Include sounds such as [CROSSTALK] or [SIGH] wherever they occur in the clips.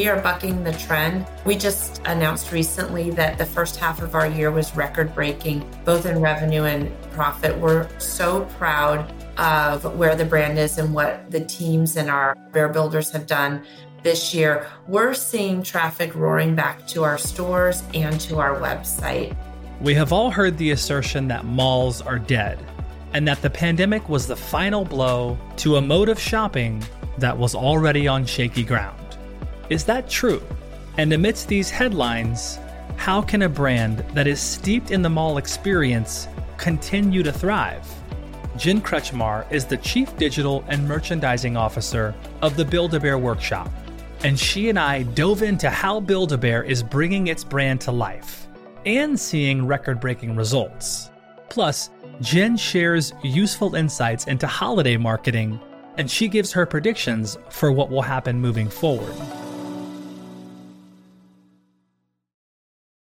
We are bucking the trend. We just announced recently that the first half of our year was record breaking, both in revenue and profit. We're so proud of where the brand is and what the teams and our bear builders have done this year. We're seeing traffic roaring back to our stores and to our website. We have all heard the assertion that malls are dead and that the pandemic was the final blow to a mode of shopping that was already on shaky ground. Is that true? And amidst these headlines, how can a brand that is steeped in the mall experience continue to thrive? Jen Kretchmar is the Chief Digital and Merchandising Officer of the Build a Bear Workshop, and she and I dove into how Build a Bear is bringing its brand to life and seeing record breaking results. Plus, Jen shares useful insights into holiday marketing, and she gives her predictions for what will happen moving forward.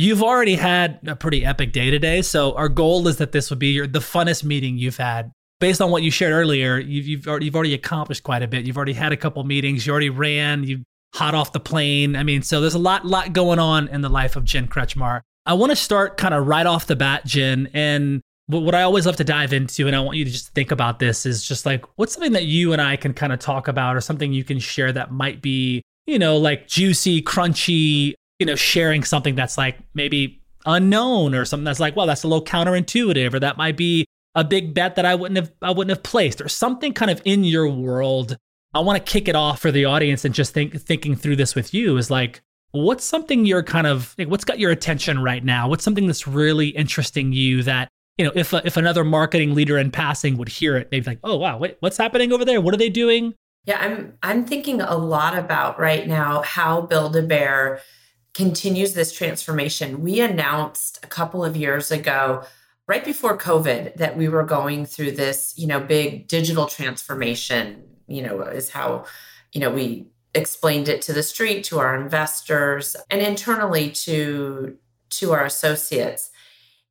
You've already had a pretty epic day today, so our goal is that this would be your the funnest meeting you've had. Based on what you shared earlier, you've you've already, you've already accomplished quite a bit. You've already had a couple meetings. You already ran. You hot off the plane. I mean, so there's a lot lot going on in the life of Jen Kretchmar. I want to start kind of right off the bat, Jen, and what I always love to dive into, and I want you to just think about this, is just like what's something that you and I can kind of talk about, or something you can share that might be, you know, like juicy, crunchy, you know, sharing something that's like maybe unknown or something that's like, well, that's a little counterintuitive, or that might be a big bet that I wouldn't have I wouldn't have placed, or something kind of in your world. I want to kick it off for the audience and just think thinking through this with you is like, what's something you're kind of like, what's got your attention right now? What's something that's really interesting you that you know, if a, if another marketing leader in passing would hear it, they'd be like, "Oh wow, wait, what's happening over there? What are they doing?" Yeah, I'm I'm thinking a lot about right now how Build a Bear continues this transformation. We announced a couple of years ago, right before COVID, that we were going through this, you know, big digital transformation, you know, is how, you know, we explained it to the street, to our investors, and internally to to our associates.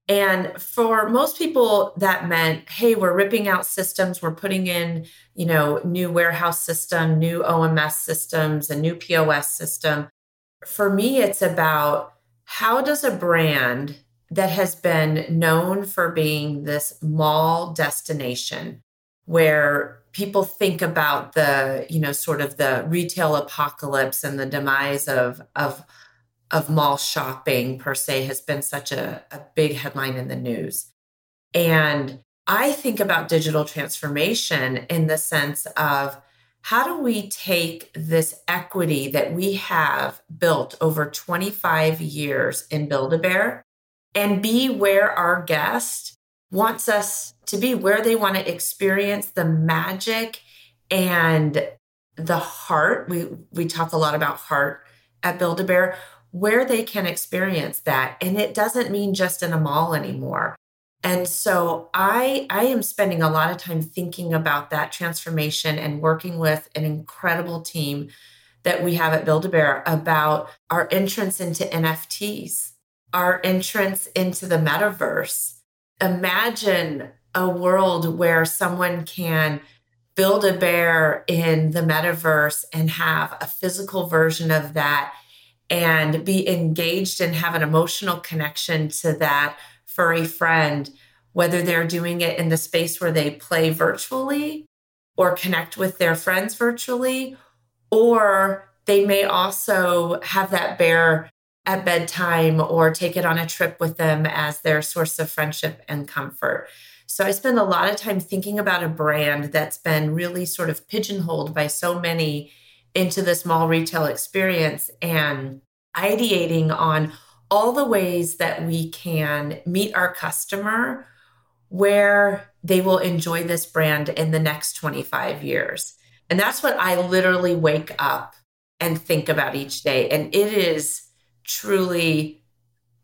And for most people, that meant, hey, we're ripping out systems, we're putting in, you know, new warehouse system, new OMS systems, a new POS system for me, it's about how does a brand that has been known for being this mall destination where people think about the you know sort of the retail apocalypse and the demise of of of mall shopping per se has been such a, a big headline in the news. And i think about digital transformation in the sense of how do we take this equity that we have built over 25 years in Build a Bear and be where our guest wants us to be, where they want to experience the magic and the heart. We we talk a lot about heart at Build a Bear, where they can experience that. And it doesn't mean just in a mall anymore. And so I I am spending a lot of time thinking about that transformation and working with an incredible team that we have at Build a Bear about our entrance into NFTs our entrance into the metaverse. Imagine a world where someone can build a bear in the metaverse and have a physical version of that and be engaged and have an emotional connection to that furry friend, whether they're doing it in the space where they play virtually or connect with their friends virtually, or they may also have that bear at bedtime or take it on a trip with them as their source of friendship and comfort. So I spend a lot of time thinking about a brand that's been really sort of pigeonholed by so many into this mall retail experience and ideating on all the ways that we can meet our customer where they will enjoy this brand in the next 25 years. And that's what I literally wake up and think about each day. And it is truly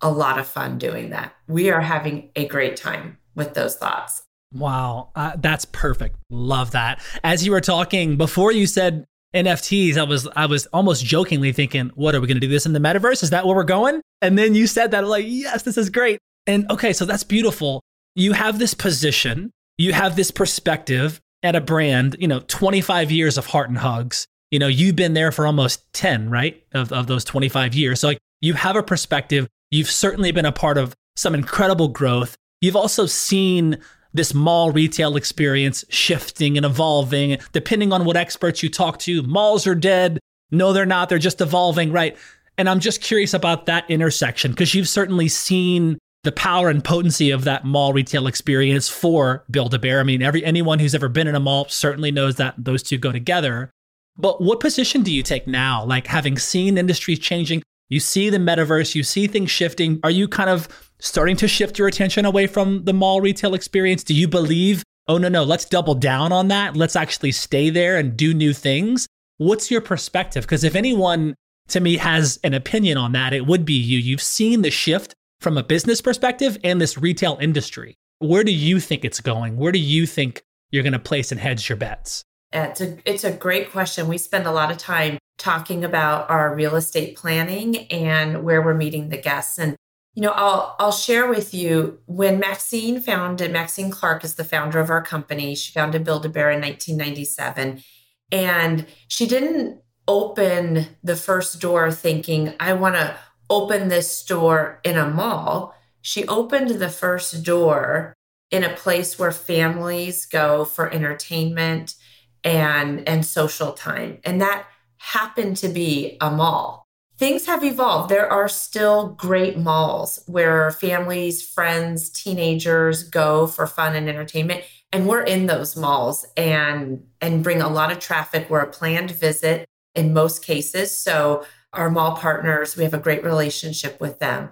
a lot of fun doing that. We are having a great time with those thoughts. Wow, uh, that's perfect. Love that. As you were talking before, you said NFTs. I was I was almost jokingly thinking, "What are we going to do this in the metaverse? Is that where we're going?" And then you said that, I'm like, "Yes, this is great." And okay, so that's beautiful. You have this position, you have this perspective at a brand. You know, 25 years of heart and hugs. You know, you've been there for almost 10, right? Of of those 25 years. So like, you have a perspective. You've certainly been a part of some incredible growth. You've also seen this mall retail experience shifting and evolving depending on what experts you talk to. Malls are dead. No, they're not. They're just evolving, right? And I'm just curious about that intersection because you've certainly seen the power and potency of that mall retail experience for Build a Bear. I mean, every anyone who's ever been in a mall certainly knows that those two go together. But what position do you take now? Like having seen industries changing, you see the metaverse, you see things shifting. Are you kind of starting to shift your attention away from the mall retail experience? Do you believe, oh, no, no, let's double down on that? Let's actually stay there and do new things? What's your perspective? Because if anyone to me has an opinion on that, it would be you. You've seen the shift from a business perspective and this retail industry. Where do you think it's going? Where do you think you're going to place and hedge your bets? It's a it's a great question. We spend a lot of time talking about our real estate planning and where we're meeting the guests. And you know, I'll I'll share with you when Maxine founded Maxine Clark is the founder of our company. She founded Build a Bear in 1997, and she didn't open the first door thinking I want to open this store in a mall. She opened the first door in a place where families go for entertainment and and social time, and that happened to be a mall things have evolved. There are still great malls where families, friends, teenagers go for fun and entertainment. And we're in those malls and and bring a lot of traffic. We're a planned visit in most cases. So our mall partners, we have a great relationship with them.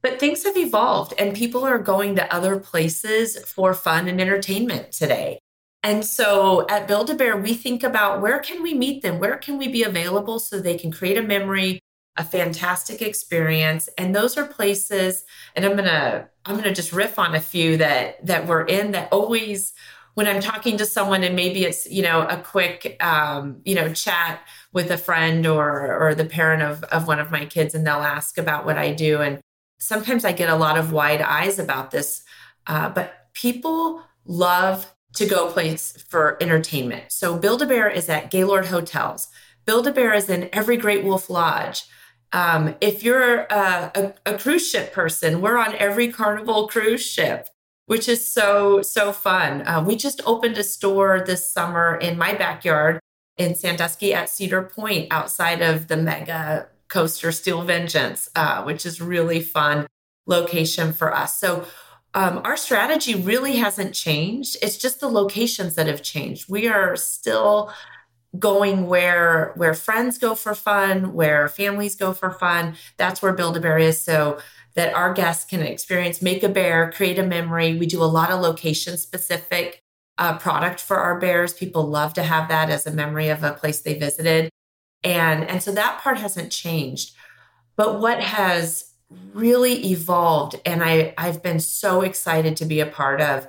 But things have evolved and people are going to other places for fun and entertainment today. And so at Build a Bear, we think about where can we meet them? Where can we be available so they can create a memory a fantastic experience and those are places and i'm gonna i'm gonna just riff on a few that that we're in that always when i'm talking to someone and maybe it's you know a quick um, you know chat with a friend or or the parent of of one of my kids and they'll ask about what i do and sometimes i get a lot of wide eyes about this uh, but people love to go place for entertainment so build a bear is at gaylord hotels build a bear is in every great wolf lodge um, if you're a, a, a cruise ship person, we're on every Carnival cruise ship, which is so, so fun. Uh, we just opened a store this summer in my backyard in Sandusky at Cedar Point outside of the mega coaster Steel Vengeance, uh, which is really fun location for us. So um, our strategy really hasn't changed. It's just the locations that have changed. We are still going where where friends go for fun, where families go for fun. That's where Build a Bear is. So that our guests can experience make a bear, create a memory. We do a lot of location specific uh, product for our bears. People love to have that as a memory of a place they visited. And, and so that part hasn't changed. But what has really evolved, and I, I've been so excited to be a part of,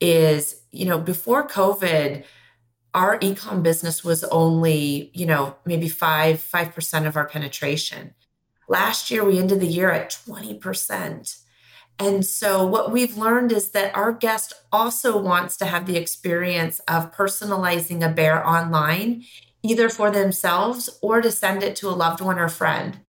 is, you know, before COVID, our ecom business was only, you know, maybe five, 5% of our penetration. Last year, we ended the year at 20%. And so, what we've learned is that our guest also wants to have the experience of personalizing a bear online, either for themselves or to send it to a loved one or friend.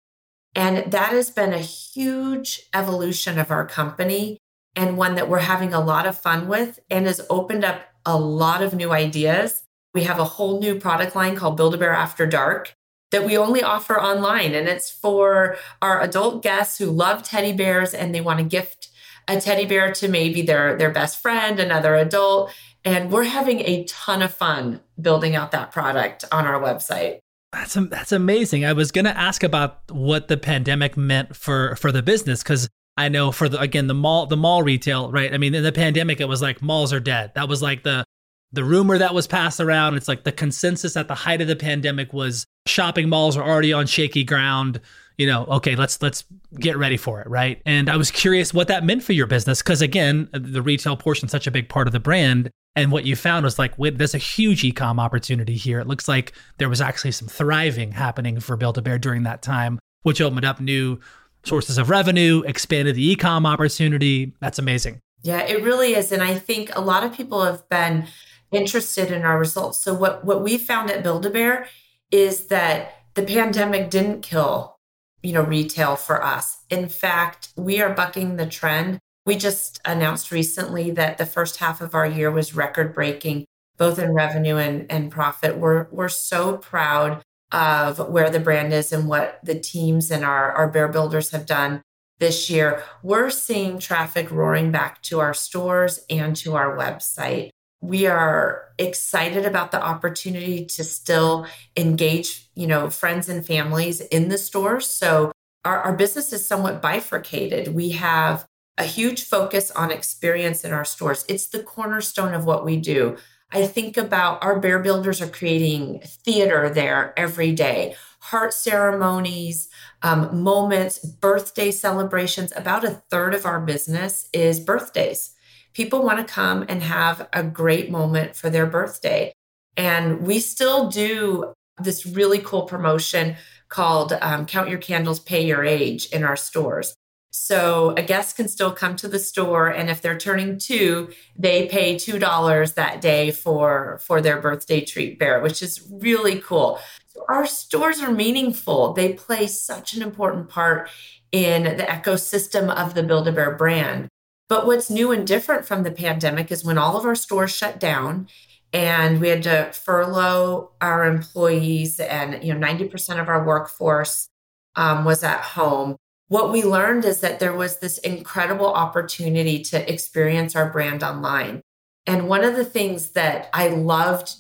And that has been a huge evolution of our company and one that we're having a lot of fun with and has opened up a lot of new ideas. We have a whole new product line called Build a Bear After Dark that we only offer online. And it's for our adult guests who love teddy bears and they want to gift a teddy bear to maybe their, their best friend, another adult. And we're having a ton of fun building out that product on our website. That's that's amazing. I was going to ask about what the pandemic meant for for the business cuz I know for the again the mall the mall retail, right? I mean, in the pandemic it was like malls are dead. That was like the the rumor that was passed around. It's like the consensus at the height of the pandemic was shopping malls are already on shaky ground. You know, okay, let's let's get ready for it, right? And I was curious what that meant for your business because again, the retail portion such a big part of the brand. And what you found was like, wait, there's a huge ecom opportunity here. It looks like there was actually some thriving happening for Build a Bear during that time, which opened up new sources of revenue, expanded the ecom opportunity. That's amazing. Yeah, it really is. And I think a lot of people have been interested in our results. So what what we found at Build a Bear is that the pandemic didn't kill, you know, retail for us. In fact, we are bucking the trend. We just announced recently that the first half of our year was record breaking, both in revenue and, and profit. We're we're so proud of where the brand is and what the teams and our, our bear builders have done this year. We're seeing traffic roaring back to our stores and to our website we are excited about the opportunity to still engage you know friends and families in the stores so our, our business is somewhat bifurcated we have a huge focus on experience in our stores. It's the cornerstone of what we do. I think about our bear builders are creating theater there every day. Heart ceremonies um, moments birthday celebrations. About a third of our business is birthdays. People want to come and have a great moment for their birthday. And we still do this really cool promotion called um, Count Your Candles, Pay Your Age in our stores. So a guest can still come to the store, and if they're turning two, they pay two dollars that day for for their birthday treat bear, which is really cool. So our stores are meaningful. They play such an important part in the ecosystem of the Build a Bear brand. But what's new and different from the pandemic is when all of our stores shut down and we had to furlough our employees and you know 90% of our workforce um, was at home what we learned is that there was this incredible opportunity to experience our brand online. And one of the things that i loved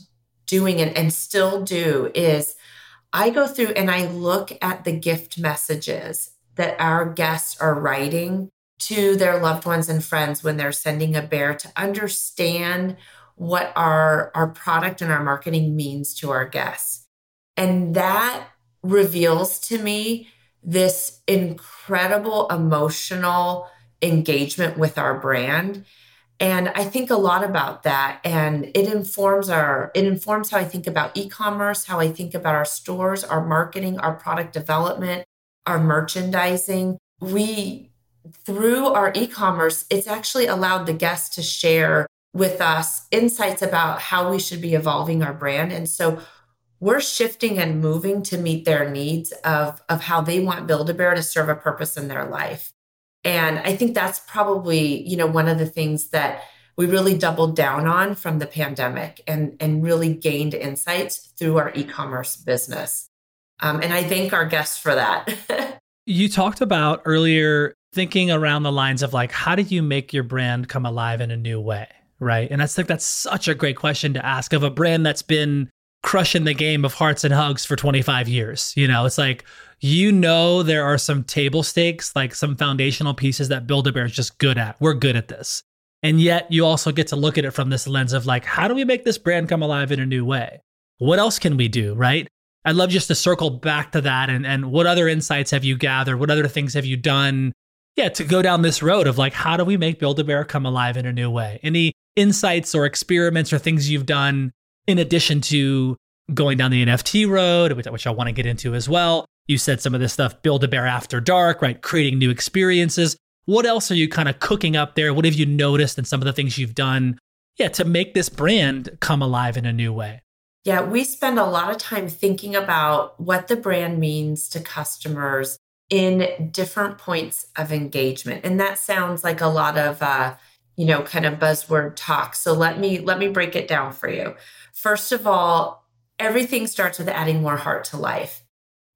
doing and, and still do is i go through and i look at the gift messages that our guests are writing to their loved ones and friends when they're sending a bear to understand what our our product and our marketing means to our guests. And that reveals to me this incredible emotional engagement with our brand. And i think a lot about that. And it informs our it informs how i think about e-commerce how i think about our stores our marketing our product development our merchandising. We through our e commerce, it's actually allowed the guests to share with us insights about how we should be evolving our brand. And so we're shifting and moving to meet their needs of, of how they want Build a Bear to serve a purpose in their life. And I think that's probably, you know, one of the things that we really doubled down on from the pandemic and, and really gained insights through our e-commerce business. Um, and I thank our guests for that. [LAUGHS] you talked about earlier thinking around the lines of like how did you make your brand come alive in a new way right and that's like that's such a great question to ask of a brand that's been crushing the game of hearts and hugs for 25 years. You know it's like you know there are some table stakes like some foundational pieces that build a bear is just good at. We're good at this. And yet you also get to look at it from this lens of like how do we make this brand come alive in a new way? What else can we do right? I'd love just to circle back to that and, and what other insights have you gathered? What other things have you done? Yeah, to go down this road of like, how do we make Build a Bear come alive in a new way? Any insights or experiments or things you've done in addition to going down the NFT road, which I want to get into as well? You said some of this stuff, Build a Bear After Dark, right? Creating new experiences. What else are you kind of cooking up there? What have you noticed in some of the things you've done? Yeah, to make this brand come alive in a new way. Yeah, we spend a lot of time thinking about what the brand means to customers in different points of engagement. And that sounds like a lot of uh, you know, kind of buzzword talk. So let me let me break it down for you. First of all, everything starts with adding more heart to life.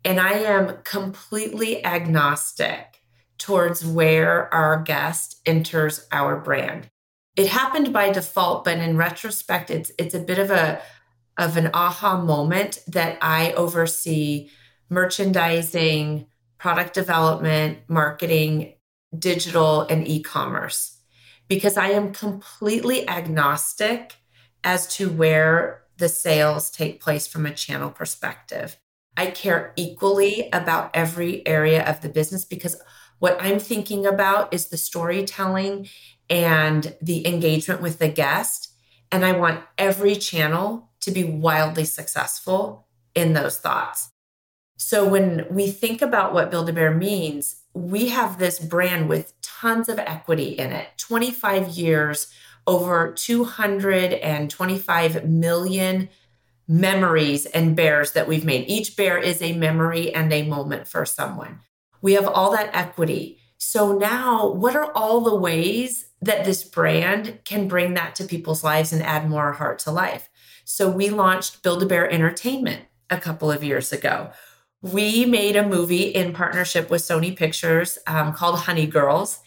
And I am completely agnostic towards where our guest enters our brand. It happened by default, but in retrospect, it's it's a bit of a of an aha moment that I oversee merchandising, product development, marketing, digital, and e-commerce because I am completely agnostic as to where the sales take place from a channel perspective. I care equally about every area of the business because what I'm thinking about is the storytelling and the engagement with the guest. And I want every channel to be wildly successful in those thoughts. So when we think about what Build a Bear means, we have this brand with tons of equity in it 25 years, over 225 million memories and bears that we've made. Each bear is a memory and a moment for someone. We have all that equity. So now, what are all the ways that this brand can bring that to people's lives and add more heart to life? So we launched Build a Bear Entertainment a couple of years ago. We made a movie in partnership with Sony Pictures um, called Honey Girls.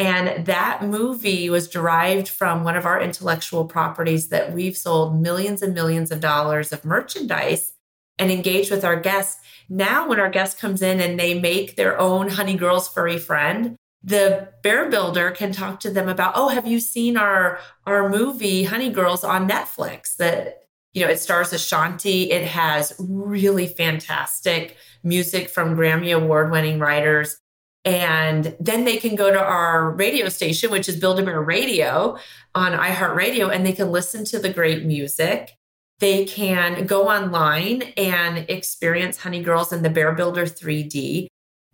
And that movie was derived from one of our intellectual properties that we've sold millions and millions of dollars of merchandise and engaged with our guests. Now, when our guest comes in and they make their own Honey Girls furry friend, the bear builder can talk to them about, oh, have you seen our our movie Honey Girls on Netflix? That you know, it stars Ashanti. It has really fantastic music from Grammy award winning writers. And then they can go to our radio station, which is Build a Bear Radio on iHeartRadio, and they can listen to the great music. They can go online and experience Honey Girls and the Bear Builder 3D.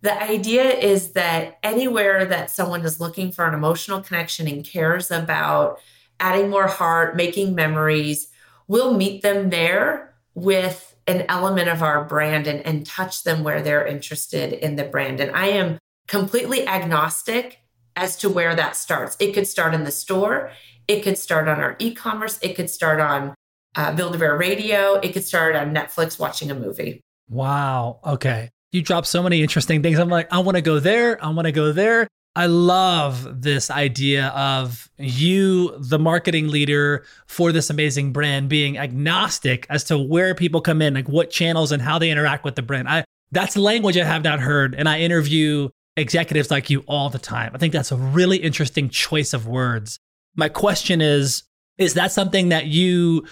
The idea is that anywhere that someone is looking for an emotional connection and cares about adding more heart, making memories, we'll meet them there with an element of our brand and, and touch them where they're interested in the brand. And I am completely agnostic as to where that starts. It could start in the store, it could start on our e commerce, it could start on uh, Build a Bear Radio, it could start on Netflix watching a movie. Wow. Okay. You drop so many interesting things. I'm like, I want to go there. I want to go there. I love this idea of you, the marketing leader for this amazing brand, being agnostic as to where people come in, like what channels and how they interact with the brand. I that's language I have not heard, and I interview executives like you all the time. I think that's a really interesting choice of words. My question is is that something that you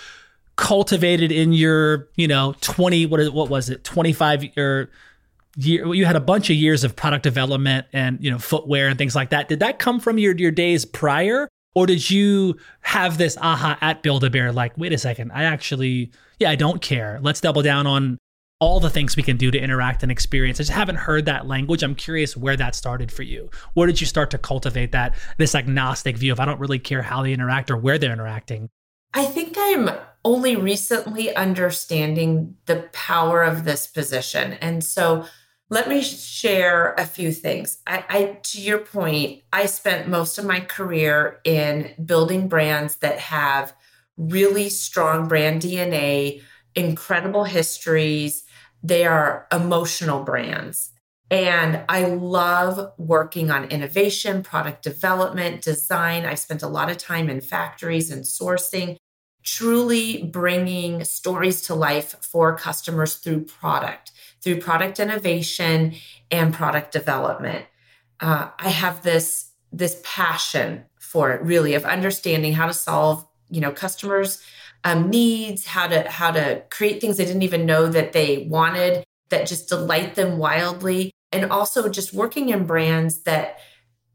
cultivated in your, you know, 20 what is what was it? 25 or year you had a bunch of years of product development and, you know, footwear and things like that. Did that come from your your days prior or did you have this aha at Build a Bear like, wait a second, I actually yeah, I don't care. Let's double down on all the things we can do to interact and experience. I just haven't heard that language. I'm curious where that started for you. Where did you start to cultivate that this agnostic view of I don't really care how they interact or where they're interacting? I think I'm only recently understanding the power of this position. And so let me share a few things. I, I to your point, I spent most of my career in building brands that have really strong brand DNA, incredible histories, they are emotional brands. And I love working on innovation, product development, design. I've spent a lot of time in factories and sourcing, truly bringing stories to life for customers through product, through product innovation and product development. Uh, I have this this passion for it, really, of understanding how to solve, you know, customers' um, needs, how to how to create things they didn't even know that they wanted that just delight them wildly, and also just working in brands that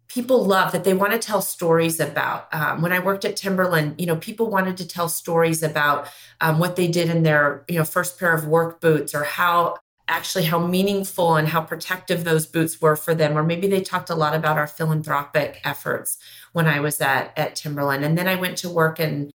people love that they want to tell stories about. Um, when I worked at Timberland, you know, people wanted to tell stories about um, what they did in their you know first pair of work boots or how actually how meaningful and how protective those boots were for them. Or maybe they talked a lot about our philanthropic efforts when i was at at timberland. And then i went to work in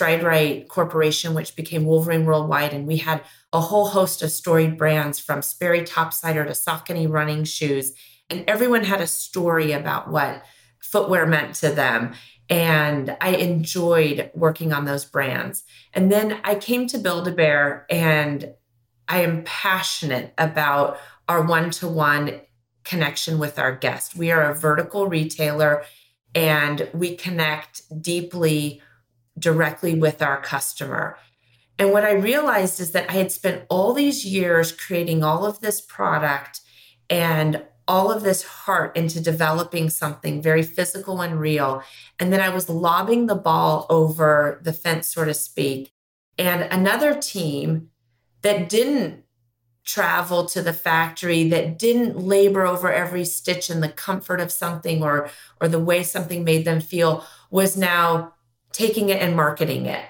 Stride Rite corporation which became wolverine worldwide and we had a whole host of storied brands from sperry topsider to saucony running shoes and everyone had a story about what footwear meant to them and I enjoyed working on those brands. And then I came to Build a Bear and I am passionate about our one to one connection with our guest. We are a vertical retailer and we connect deeply, directly with our customer. And what I realized is that I had spent all these years creating all of this product and all of this heart into developing something very physical and real. And then I was lobbing the ball over the fence, so to speak. And another team that didn't travel to the factory that didn't labor over every stitch in the comfort of something or or the way something made them feel was now taking it and marketing it.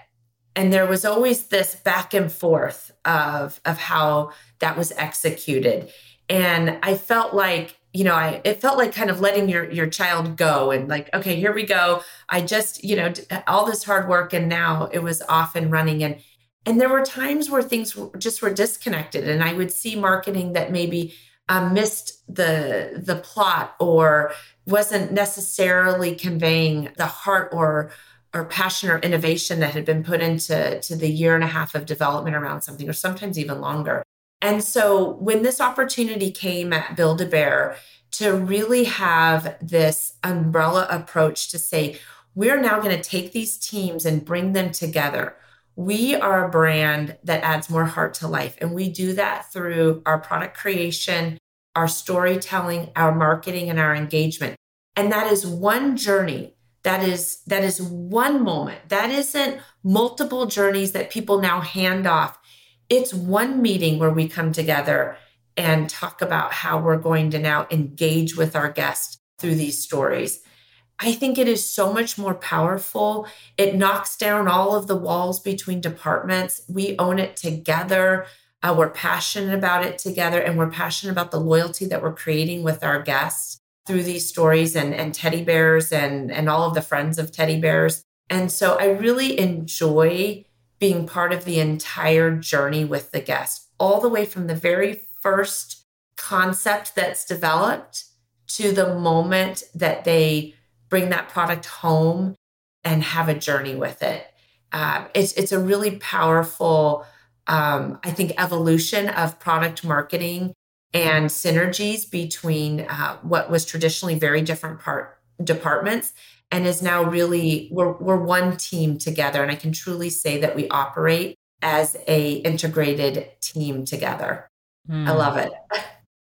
And there was always this back and forth of of how that was executed. And i felt like you know i it felt like kind of letting your your child go and like okay here we go. I just you know all this hard work and now it was off and running. And and there were times where things just were disconnected and i would see marketing that maybe um, missed the the plot or wasn't necessarily conveying the heart or or passion or innovation that had been put into to the year and a half of development around something or sometimes even longer and so when this opportunity came at Build a Bear to really have this umbrella approach to say, we're now going to take these teams and bring them together. We are a brand that adds more heart to life. And we do that through our product creation, our storytelling, our marketing, and our engagement. And that is one journey. That is that is one moment. That isn't multiple journeys that people now hand off it's one meeting where we come together and talk about how we're going to now engage with our guests through these stories. I think it is so much more powerful. It knocks down all of the walls between departments. We own it together. Uh, we're passionate about it together, and we're passionate about the loyalty that we're creating with our guests through these stories and, and teddy bears and, and all of the friends of teddy bears. And so I really enjoy being part of the entire journey with the guest, all the way from the very first concept that's developed to the moment that they bring that product home and have a journey with it. Uh, it's it's a really powerful, um, I think, evolution of product marketing and synergies between uh, what was traditionally very different part departments and is now really we're we're one team together and I can truly say that we operate as a integrated team together. Mm. I love it.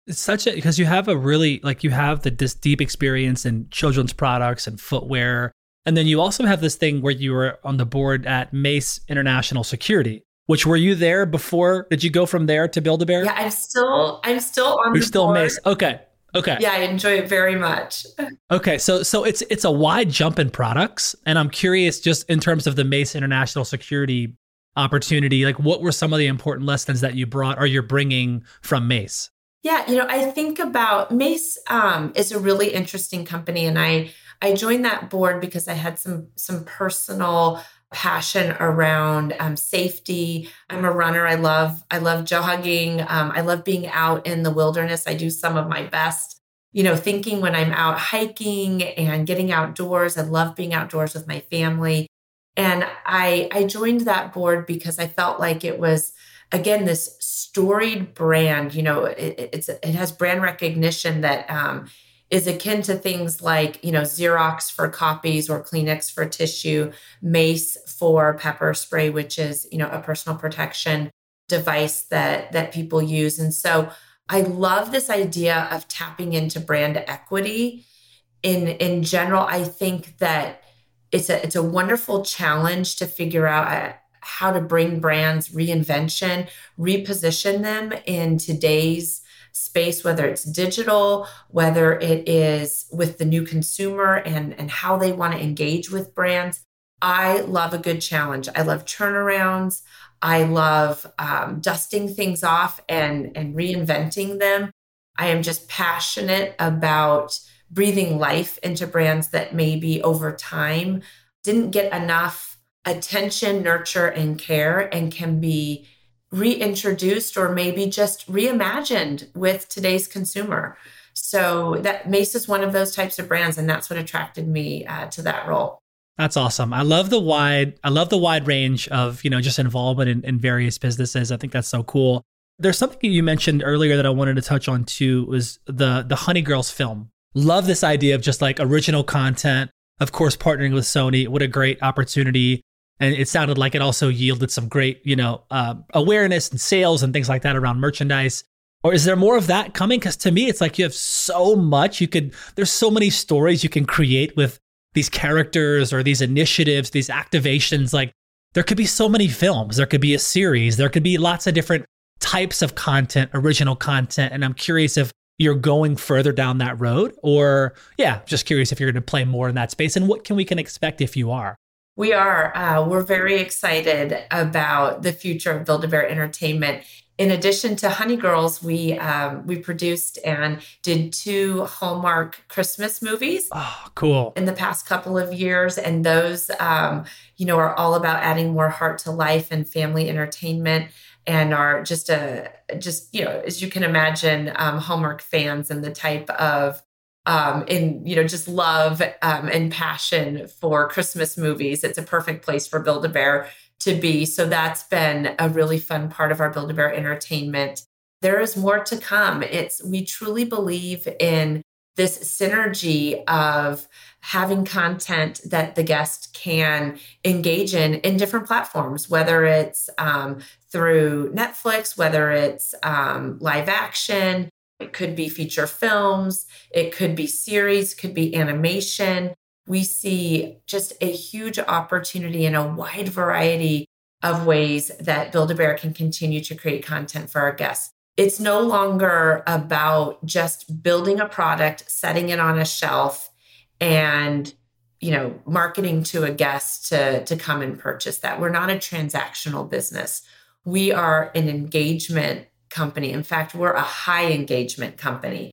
It's such a because you have a really like you have the this deep experience in children's products and footwear and then you also have this thing where you were on the board at Mace International Security, which were you there before? Did you go from there to Build a Bear? Yeah, I'm still I'm still on. You're still board. Mace. Okay. Okay. Yeah, I enjoy it very much. [LAUGHS] okay, so so it's it's a wide jump in products, and I'm curious, just in terms of the Mace International Security opportunity, like what were some of the important lessons that you brought or you're bringing from Mace? Yeah, you know, I think about Mace um, is a really interesting company, and I I joined that board because I had some some personal passion around um, safety. I'm a runner. I love I love jogging. Um, I love being out in the wilderness. I do some of my best, you know, thinking when I'm out hiking and getting outdoors. I love being outdoors with my family. And I I joined that board because I felt like it was again this storied brand. You know, it, it's it has brand recognition that. Um, is akin to things like, you know, Xerox for copies or Kleenex for tissue, Mace for pepper spray, which is, you know, a personal protection device that that people use. And so I love this idea of tapping into brand equity. In in general, I think that it's a it's a wonderful challenge to figure out uh, how to bring brands reinvention, reposition them in today's space, whether it's digital, whether it is with the new consumer and, and how they want to engage with brands. I love a good challenge. I love turnarounds. I love um, dusting things off and, and reinventing them. I am just passionate about breathing life into brands that maybe over time didn't get enough attention, nurture, and care and can be reintroduced or maybe just reimagined with today's consumer. So that Mace is one of those types of brands, and that's what attracted me uh, to that role. That's awesome. I love the wide, I love the wide range of you know just involvement in, in various businesses. I think that's so cool. There's something you mentioned earlier that I wanted to touch on too was the the Honey Girls film. Love this idea of just like original content. Of course, partnering with Sony. What a great opportunity and it sounded like it also yielded some great you know uh, awareness and sales and things like that around merchandise. Or is there more of that coming? Because to me it's like you have so much. You could there's so many stories you can create with these characters or these initiatives these activations. Like there could be so many films. There could be a series. There could be lots of different types of content original content. And i'm curious if you're going further down that road or yeah just curious if you're going to play more in that space and what can we can expect if you are we are. Uh, we're very excited about the future of Build a Bear Entertainment. In addition to Honey Girls, we um, we produced and did two Hallmark Christmas movies. Oh, cool! In the past couple of years, and those, um, you know, are all about adding more heart to life and family entertainment and are just a just you know as you can imagine um, hallmark fans and the type of um, in you know just love um, and passion for Christmas movies. It's a perfect place for Build a Bear to be. So that's been a really fun part of our Build a Bear entertainment. There is more to come. It's we truly believe in this synergy of having content that the guest can engage in in different platforms, whether it's um, through Netflix, whether it's um, live action, it could be feature films, it could be series, could be animation. We see just a huge opportunity in a wide variety of ways that Build a Bear can continue to create content for our guests. It's no longer about just building a product, setting it on a shelf, and you know marketing to a guest to to come and purchase that. We're not a transactional business. We are an engagement company. In fact, we're a high engagement company.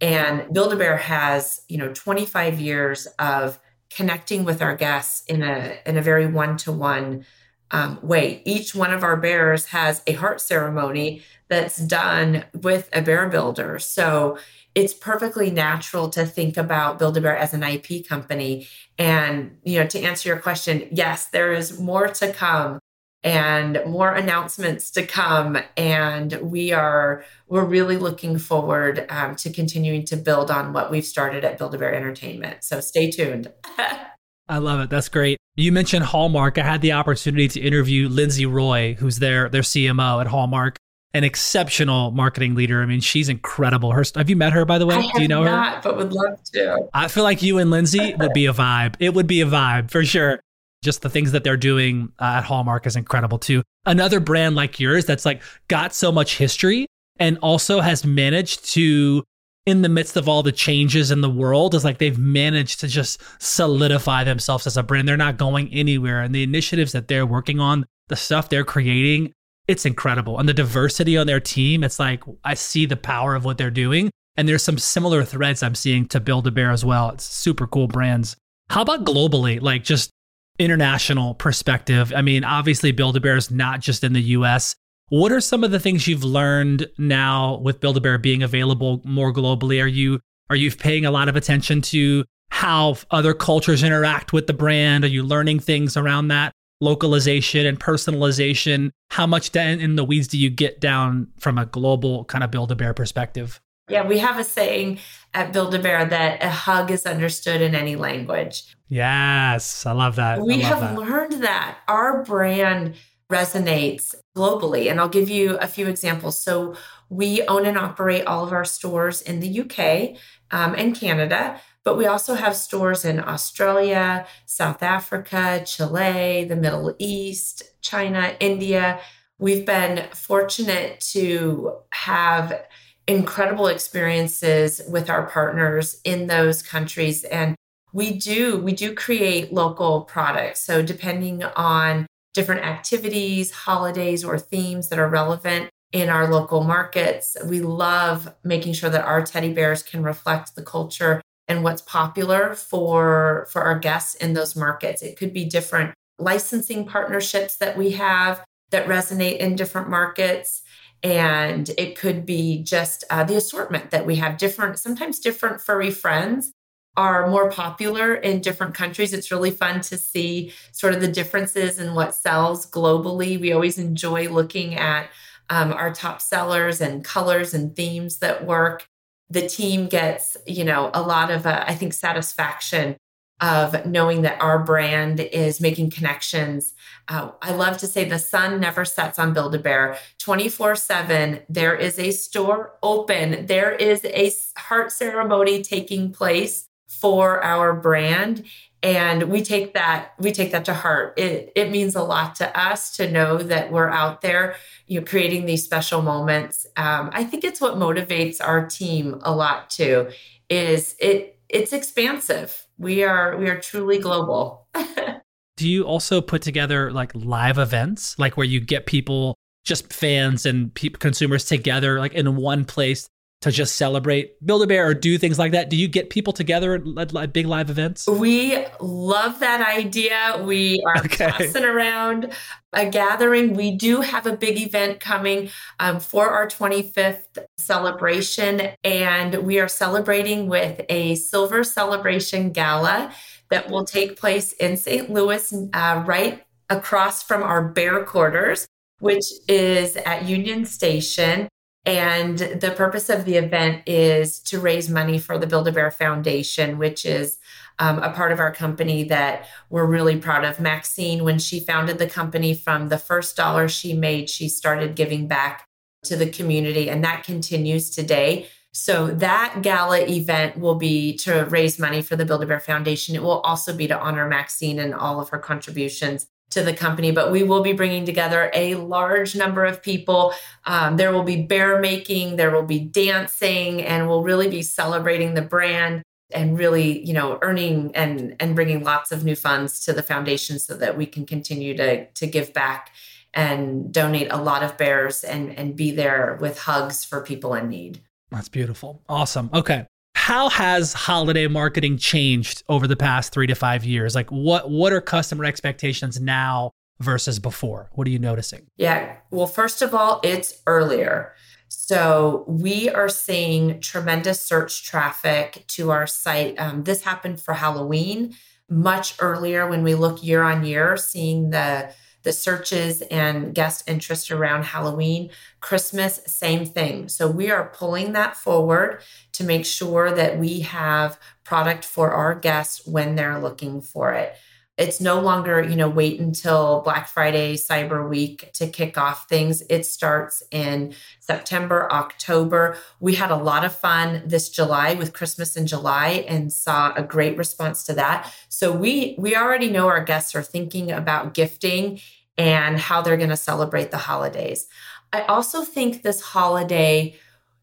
And Build a Bear has, you know, 25 years of connecting with our guests in a in a very one-to-one um, way. Each one of our bears has a heart ceremony that's done with a bear builder. So it's perfectly natural to think about Build a Bear as an IP company. And you know, to answer your question, yes, there is more to come and more announcements to come and we are we're really looking forward um, to continuing to build on what we've started at build a bear entertainment so stay tuned [LAUGHS] i love it that's great you mentioned hallmark i had the opportunity to interview lindsay roy who's their their cmo at hallmark an exceptional marketing leader. I mean, she's incredible. Her, have you met her, by the way? Do you know not, her? But would love to. I feel like you and Lindsay would be a vibe. It would be a vibe for sure just the things that they're doing uh, at Hallmark is incredible too. Another brand like yours that's like got so much history and also has managed to in the midst of all the changes in the world is like they've managed to just solidify themselves as a brand. They're not going anywhere and the initiatives that they're working on, the stuff they're creating, it's incredible. And the diversity on their team, it's like I see the power of what they're doing and there's some similar threads I'm seeing to Build a Bear as well. It's super cool brands. How about globally? Like just international perspective? I mean, obviously, Build a Bear is not just in the US. What are some of the things you've learned now with Build a Bear being available more globally? Are you are you paying a lot of attention to how other cultures interact with the brand? Are you learning things around that localization and personalization? How much in the weeds do you get down from a global kind of Build a Bear perspective? Yeah, we have a saying at Build a Bear that a hug is understood in any language. Yes, I love that. We love have that. learned that our brand resonates globally. And I'll give you a few examples. So, we own and operate all of our stores in the UK um, and Canada, but we also have stores in Australia, South Africa, Chile, the Middle East, China, India. We've been fortunate to have incredible experiences with our partners in those countries. And we do we do create local products. So depending on different activities, holidays, or themes that are relevant in our local markets, we love making sure that our teddy bears can reflect the culture and what's popular for for our guests in those markets. It could be different licensing partnerships that we have that resonate in different markets and it could be just uh, the assortment that we have different sometimes different furry friends are more popular in different countries. It's really fun to see sort of the differences in what sells globally. We always enjoy looking at um, our top sellers and colors and themes that work. The team gets, you know, a lot of, uh, I think, satisfaction of knowing that our brand is making connections. Uh, I love to say the sun never sets on Build a Bear 24 7. There is a store open, there is a heart ceremony taking place for our brand and we take that we take that to heart it it means a lot to us to know that we're out there you know creating these special moments um, i think it's what motivates our team a lot too is it it's expansive we are we are truly global. [LAUGHS] Do you also put together like live events? Like where you get people just fans and pe- consumers together like in one place to just celebrate Build a Bear or do things like that? Do you get people together at, big live events? We love that idea. We are [LAUGHS] okay. passing around a gathering. We do have a big event coming um, for our 25th celebration, and we are celebrating with a silver celebration gala that will take place in St. Louis, uh, right across from our bear quarters, which is at Union Station. And the purpose of the event is to raise money for the Build a Bear Foundation, which is um, a part of our company that we're really proud of. Maxine, when she founded the company, from the first dollar she made, she started giving back to the community, and that continues today. So that gala event will be to raise money for the Build a Bear Foundation. It will also be to honor Maxine and all of her contributions to the company, but we will be bringing together a large number of people. Um, there will be bear making, there will be dancing, and we'll really be celebrating the brand and really, you know, earning and and bringing lots of new funds to the foundation so that we can continue to to give back and donate a lot of bears and and be there with hugs for people in need. That's beautiful. Awesome. Okay how has holiday marketing changed over the past three to five years? Like what what are customer expectations now versus before? What are you noticing? Yeah. Well, first of all, it's earlier. So we are seeing tremendous search traffic to our site. Um, this happened for Halloween much earlier when we look year on year, seeing the the searches and guest interest around Halloween. Christmas, same thing. So we are pulling that forward to make sure that we have product for our guests when they're looking for it. It's no longer, you know, wait until Black Friday, Cyber Week to kick off things. It starts in September, October. We had a lot of fun this July with Christmas in July and saw a great response to that. So we we already know our guests are thinking about gifting and how they're going to celebrate the holidays. I also think this holiday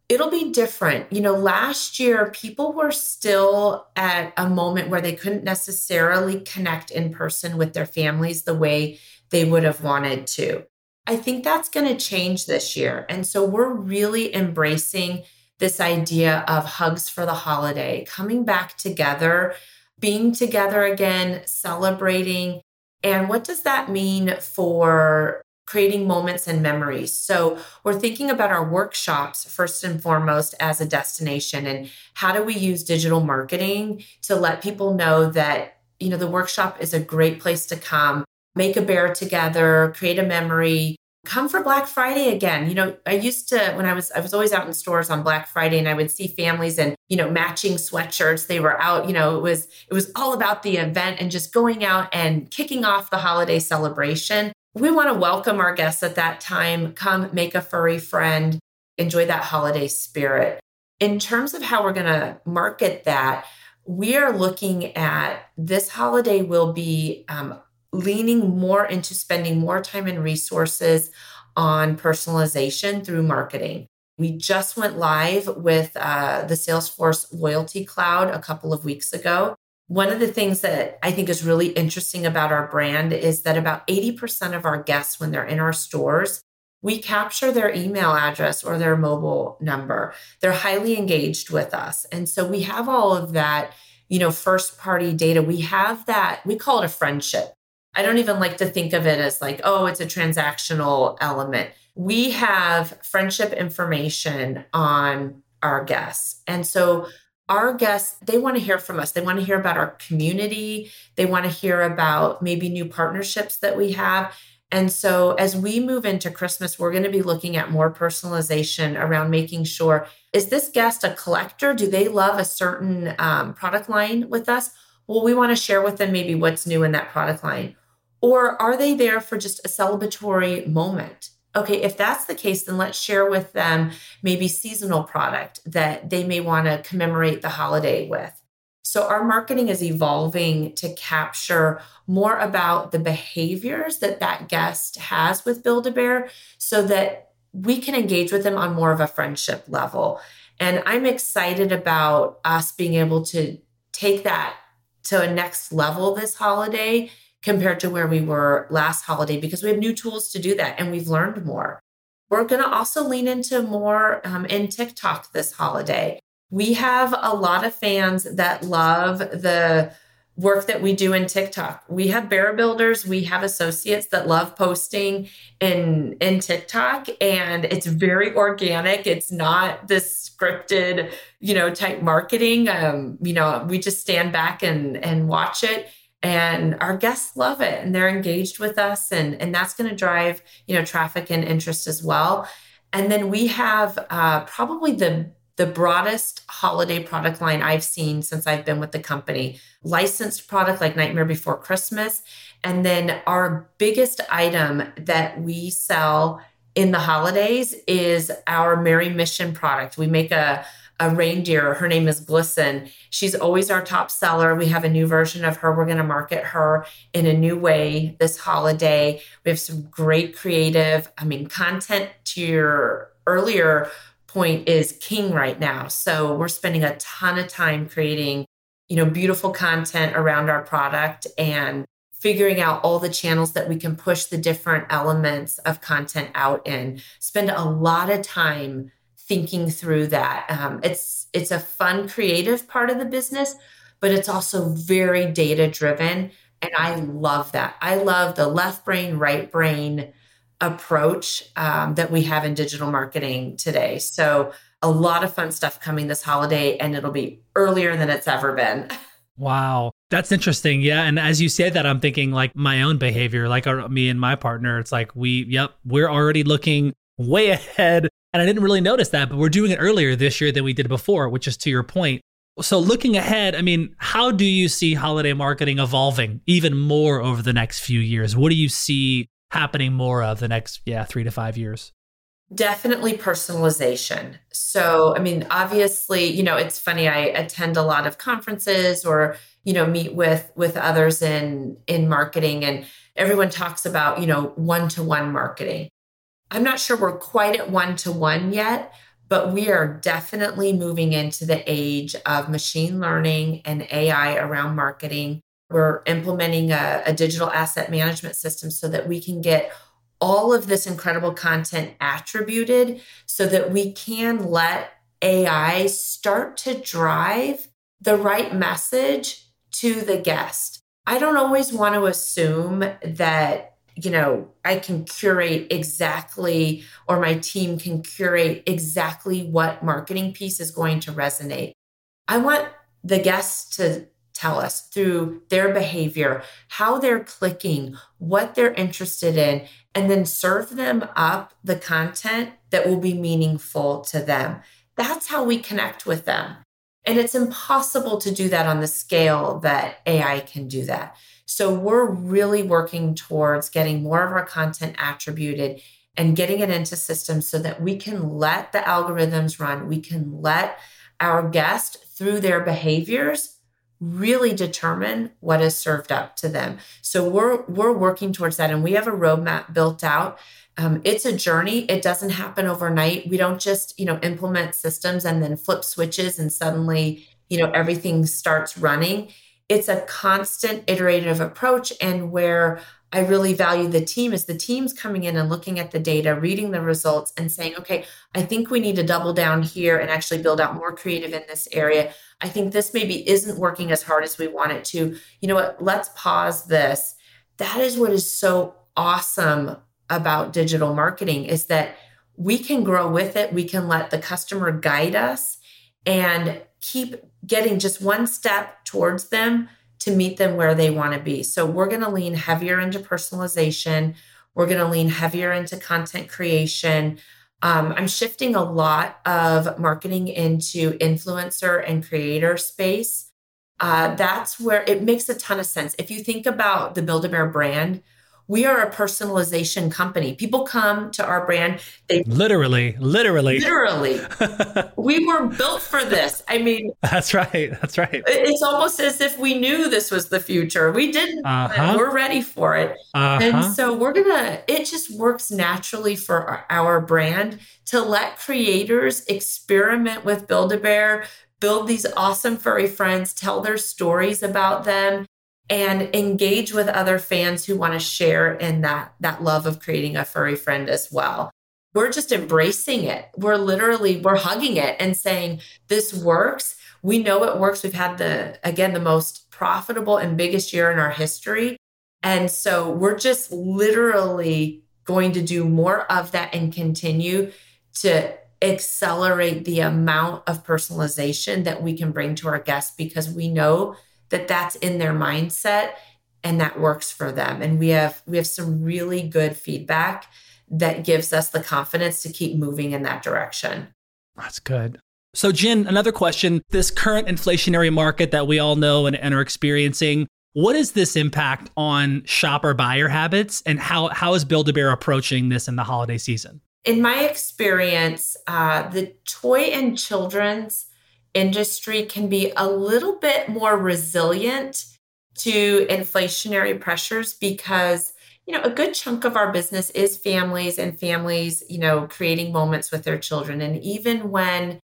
it'll be different. You know, last year people were still at a moment where they couldn't necessarily connect in person with their families the way they would have wanted to. I think that's going to change this year. And so we're really embracing this idea of hugs for the holiday, coming back together, being together again, celebrating and what does that mean for creating moments and memories? So, we're thinking about our workshops first and foremost as a destination and how do we use digital marketing to let people know that, you know, the workshop is a great place to come, make a bear together, create a memory, come for Black Friday again. You know, I used to when I was I was always out in stores on Black Friday and I would see families and, you know, matching sweatshirts. They were out, you know, it was it was all about the event and just going out and kicking off the holiday celebration. We want to welcome our guests at that time. Come make a furry friend, enjoy that holiday spirit. In terms of how we're going to market that, we are looking at this holiday will be um, leaning more into spending more time and resources on personalization through marketing. We just went live with uh, the Salesforce Loyalty Cloud a couple of weeks ago. One of the things that I think is really interesting about our brand is that about 80% of our guests, when they're in our stores, we capture their email address or their mobile number. They're highly engaged with us. And so we have all of that, you know, first party data. We have that, we call it a friendship. I don't even like to think of it as like, oh, it's a transactional element. We have friendship information on our guests. And so our guests, they want to hear from us. They want to hear about our community. They want to hear about maybe new partnerships that we have. And so as we move into Christmas, we're going to be looking at more personalization around making sure is this guest a collector? Do they love a certain um, product line with us? Well, we want to share with them maybe what's new in that product line. Or are they there for just a celebratory moment? Okay, if that's the case, then let's share with them maybe seasonal product that they may want to commemorate the holiday with. So, our marketing is evolving to capture more about the behaviors that that guest has with Build a Bear so that we can engage with them on more of a friendship level. And I'm excited about us being able to take that to a next level this holiday compared to where we were last holiday because we have new tools to do that and we've learned more. We're going to also lean into more um, in TikTok this holiday. We have a lot of fans that love the work that we do in TikTok. We have bear builders, we have associates that love posting in in TikTok and it's very organic. It's not this scripted, you know, type marketing. Um, you know, we just stand back and and watch it and our guests love it and they're engaged with us and and that's going to drive you know traffic and interest as well and then we have uh, probably the the broadest holiday product line I've seen since I've been with the company. Licensed product like Nightmare Before Christmas. And then our biggest item that we sell in the holidays is our Merry Mission product. We make a a reindeer. Her name is Glisten. She's always our top seller. We have a new version of her. We're going to market her in a new way this holiday. We have some great creative, I mean, content to your earlier point is king right now. So we're spending a ton of time creating, you know, beautiful content around our product and figuring out all the channels that we can push the different elements of content out in. Spend a lot of time thinking through that. Um, it's it's a fun, creative part of the business, but it's also very data driven, and I love that. I love the left brain, right brain approach um, that we have in digital marketing today. So a lot of fun stuff coming this holiday, and it'll be earlier than it's ever been. [LAUGHS] Wow. That's interesting. Yeah. And as you say that, I'm thinking like my own behavior, like our, me and my partner, it's like we, yep, we're already looking way ahead and I didn't really notice that, but we're doing it earlier this year than we did before, which is to your point. So looking ahead, I mean, how do you see holiday marketing evolving even more over the next few years? What do you see happening more of the next, yeah, three to five years? Definitely personalization. So, I mean, obviously, you know, it's funny. I attend a lot of conferences or, you know, meet with with others in in marketing, and everyone talks about, you know, one to one marketing. I'm not sure we're quite at one to one yet, but we are definitely moving into the age of machine learning and AI around marketing. We're implementing a, a, digital asset management system so that we can get all of this incredible content attributed so that we can let AI start to drive the right message to the guest. I don't always want to assume that you know, I can curate exactly, or my team can curate exactly what marketing piece is going to resonate. I want the guests to tell us through their behavior, how they're clicking, what they're interested in, and then serve them up the content that will be meaningful to them. That's how we connect with them. And it's impossible to do that on the scale that AI can do that. So we're really working towards getting more of our content attributed and getting it into systems so that we can let the algorithms run. We can let our guest through their behaviors really determine what is served up to them. So we're we're working towards that and we have a roadmap built out. Um, it's a journey. It doesn't happen overnight. We don't just, you know, implement systems and then flip switches and suddenly, you know, everything starts running it's a constant iterative approach and where I really value the team is the team's coming in and looking at the data, reading the results, and saying, okay, I think we need to double down here and actually build out more creative in this area. I think this maybe isn't working as hard as we want it to. You know what? Let's pause this. That is what is so awesome about digital marketing is that we can grow with it. We can let the customer guide us and keep getting just one step towards them to meet them where they want to be. So we're going to lean heavier into personalization. We're going to lean heavier into content creation. Um, I'm shifting a lot of marketing into influencer and creator space. Uh, that's where it makes a ton of sense. If you think about the Build a Bear brand, we are a personalization company. People come to our brand. They literally, literally, literally. [LAUGHS] we were built for this. I mean, that's right. That's right. It's almost as if we knew this was the future. We didn't. Uh-huh. We're ready for it. Uh-huh. And so we're gonna. It just works naturally for our, our brand to let creators experiment with Build a Bear, build these awesome furry friends, tell their stories about them and engage with other fans who want to share in that that love of creating a furry friend as well. We're just embracing it. We're literally we're hugging it and saying this works. We know it works. We've had the again the most profitable and biggest year in our history. And so we're just literally going to do more of that and continue to accelerate the amount of personalization that we can bring to our guests because we know that that's in their mindset and that works for them. And we have we have some really good feedback that gives us the confidence to keep moving in that direction. That's good. So jen another question. This current inflationary market that we all know and, and are experiencing what is this impact on shopper buyer habits and how how is build a bear approaching this in the holiday season? In my experience uh, the toy and children's industry can be a little bit more resilient to inflationary pressures because you know a good chunk of our business is families and families you know creating moments with their children. And even when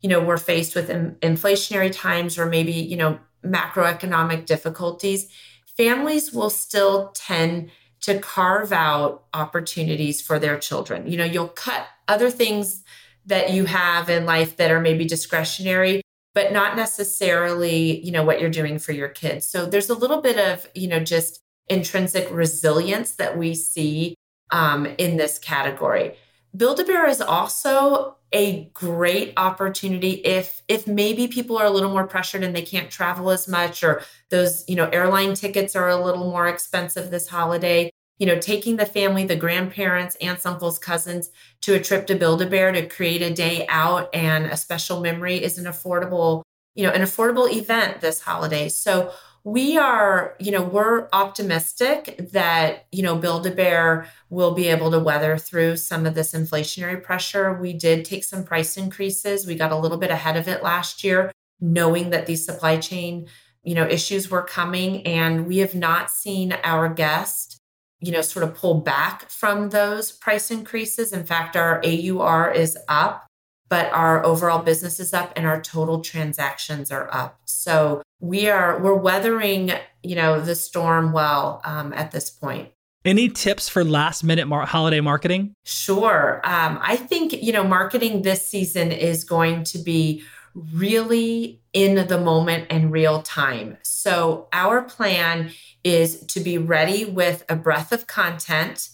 you know we're faced with in, inflationary times or maybe you know macroeconomic difficulties families will still tend to carve out opportunities for their children. You know you'll cut other things that you have in life that are maybe discretionary but not necessarily you know what you're doing for your kids. So there's a little bit of you know just intrinsic resilience that we see um, in this category. Build a bear is also a great opportunity if if maybe people are a little more pressured and they can't travel as much or those you know airline tickets are a little more expensive this holiday you know, taking the family, the grandparents, aunts, uncles, cousins to a trip to Build a Bear to create a day out and a special memory is an affordable, you know, an affordable event this holiday. So we are, you know, we're optimistic that, you know, Build a Bear will be able to weather through some of this inflationary pressure. We did take some price increases. We got a little bit ahead of it last year, knowing that these supply chain, you know, issues were coming. And we have not seen our guests you know, sort of pull back from those price increases. In fact, our AUR is up, but our overall business is up and our total transactions are up. So we are we're weathering, you know, the storm well um, at this point. Any tips for last minute mar- holiday marketing? Sure. Um, I think, you know, marketing this season is going to be really in the moment and real time. So, our plan is to be ready with a breadth of content,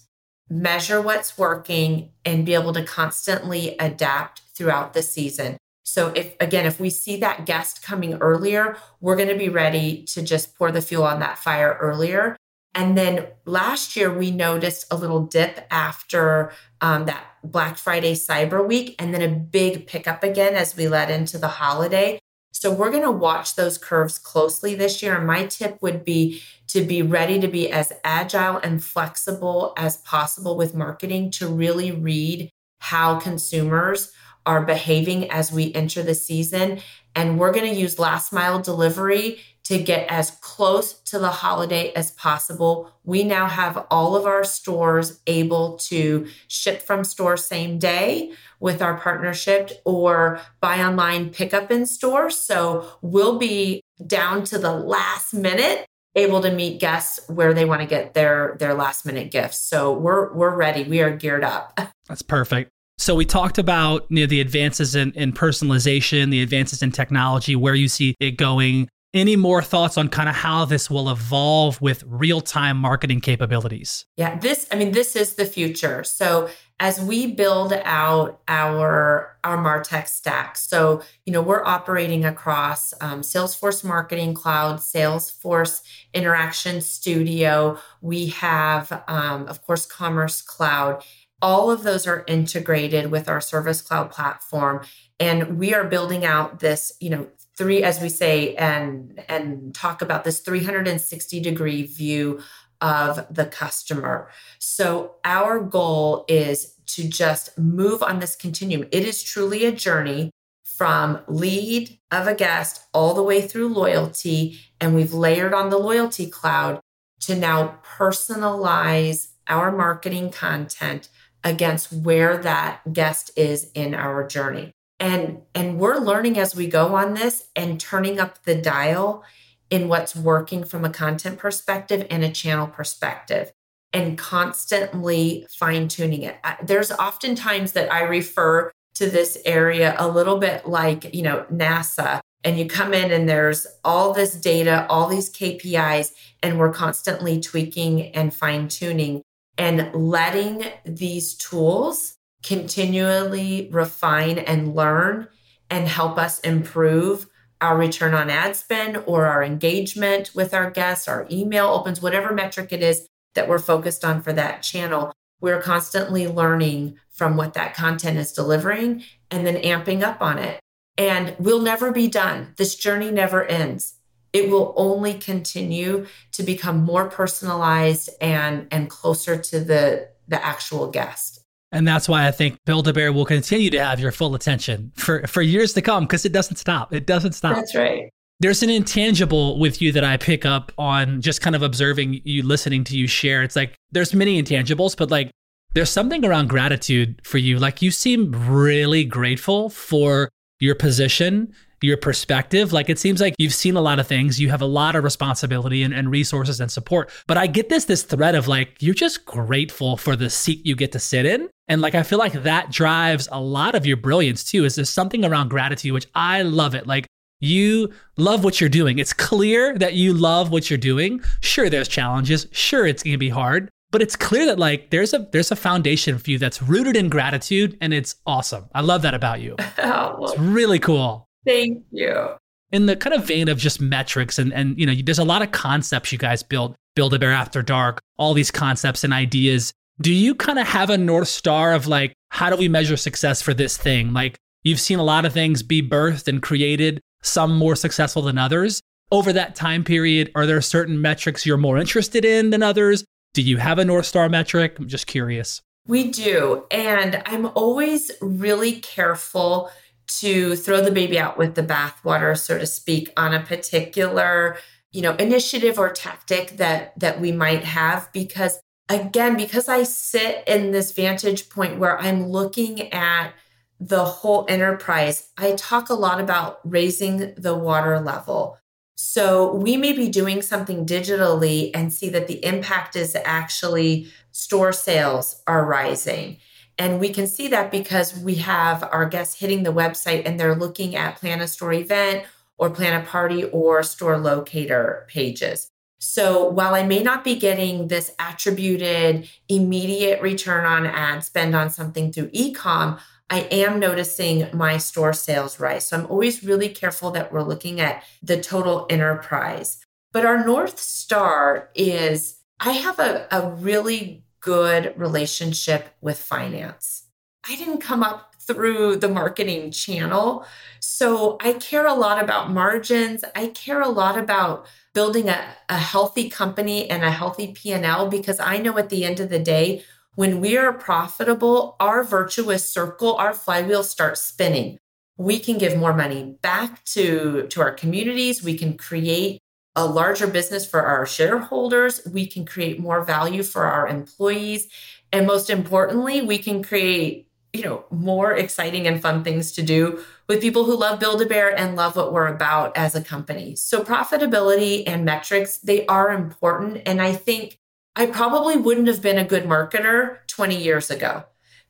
measure what's working, and be able to constantly adapt throughout the season. So, if again, if we see that guest coming earlier, we're going to be ready to just pour the fuel on that fire earlier. And then last year, we noticed a little dip after um, that Black Friday Cyber Week, and then a big pickup again as we led into the holiday. So we're going to watch those curves closely this year. And my tip would be to be ready to be as agile and flexible as possible with marketing to really read how consumers are behaving as we enter the season. And we're going to use last mile delivery to get as close to the holiday as possible. We now have all of our stores able to ship from store same day with our partnership or buy online, pickup in store. So we'll be down to the last minute able to meet guests where they want to get their their last minute gifts. So we're we're ready. We are geared up. [LAUGHS] That's perfect. So we talked about you know, the advances in, in personalization, the advances in technology, where you see it going. Any more thoughts on kind of how this will evolve with real time marketing capabilities? Yeah, this, I mean, this is the future. So as we build out our our martech stack so you know we're operating across um, salesforce marketing cloud salesforce interaction studio we have um, of course commerce cloud all of those are integrated with our service cloud platform and we are building out this you know three as we say and and talk about this 360 degree view of the customer. So, our goal is to just move on this continuum. It is truly a journey from lead of a guest all the way through loyalty. And we've layered on the loyalty cloud to now personalize our marketing content against where that guest is in our journey. And, and we're learning as we go on this and turning up the dial in what's working from a content perspective and a channel perspective and constantly fine tuning it. There's oftentimes that I refer to this area a little bit like, you know, NASA and you come in and there's all this data, all these KPIs, and we're constantly tweaking and fine tuning and letting these tools continually refine and learn and help us improve our return on ad spend or our engagement with our guests, our email opens, whatever metric it is that we're focused on for that channel. We're constantly learning from what that content is delivering and then amping up on it. And we'll never be done. This journey never ends. It will only continue to become more personalized and, and closer to the, the actual guest. And that's why I think Build a Bear will continue to have your full attention for, for years to come because it doesn't stop. It doesn't stop. That's right. There's an intangible with you that I pick up on just kind of observing you, listening to you share. It's like there's many intangibles, but like there's something around gratitude for you. Like you seem really grateful for your position your perspective. Like it seems like you've seen a lot of things, you have a lot of responsibility and, and, resources and support. But I get this this thread of like you're just grateful for the seat you get to sit in. And like I feel like that drives a lot of your brilliance too. Is there's something around gratitude, which I love it. Like you love what you're doing. It's clear that you love what you're doing. Sure, there's challenges. Sure, it's gonna be hard. But it's clear that like there's a there's a foundation for you that's rooted in gratitude and it's awesome. I love that about you. [LAUGHS] oh, it's really cool. Thank you. In the kind of vein of just metrics and and you know, there's a lot of concepts you guys build, Build a Bear After Dark, all these concepts and ideas. Do you kind of have a north star of like how do we measure success for this thing? Like you've seen a lot of things be birthed and created, some more successful than others. Over that time period, are there certain metrics you're more interested in than others? Do you have a North Star metric? I'm just curious. We do. And I'm always really careful to throw the baby out with the bathwater, so to speak, on a particular, you know, initiative or tactic that that we might have because again, because I sit in this vantage point where I'm looking at the whole enterprise, I talk a lot about raising the water level. So we may be doing something digitally and see that the impact is actually store sales are rising. And we can see that because we have our guests hitting the website and they're looking at plan a store event or plan a party or store locator pages. So while I may not be getting this attributed immediate return on ad spend on something through ecom, I am noticing my store sales rise. So I'm always really careful that we're looking at the total enterprise. But our North Star is I have a, a really good relationship with finance. I didn't come up through the marketing channel. So I care a lot about margins. I care a lot about building a, a healthy company and a healthy P&L because I know at the end of the day, when we are profitable, our virtuous circle, our flywheel starts spinning. We can give more money back to, to our communities. We can create a larger business for our shareholders. We can create more value for our employees. And most importantly, we can create you know, more exciting and fun things to do with people who love Build a Bear and love what we're about as a company. So profitability and metrics, they are important. And I think I probably wouldn't have been a good marketer 20 years ago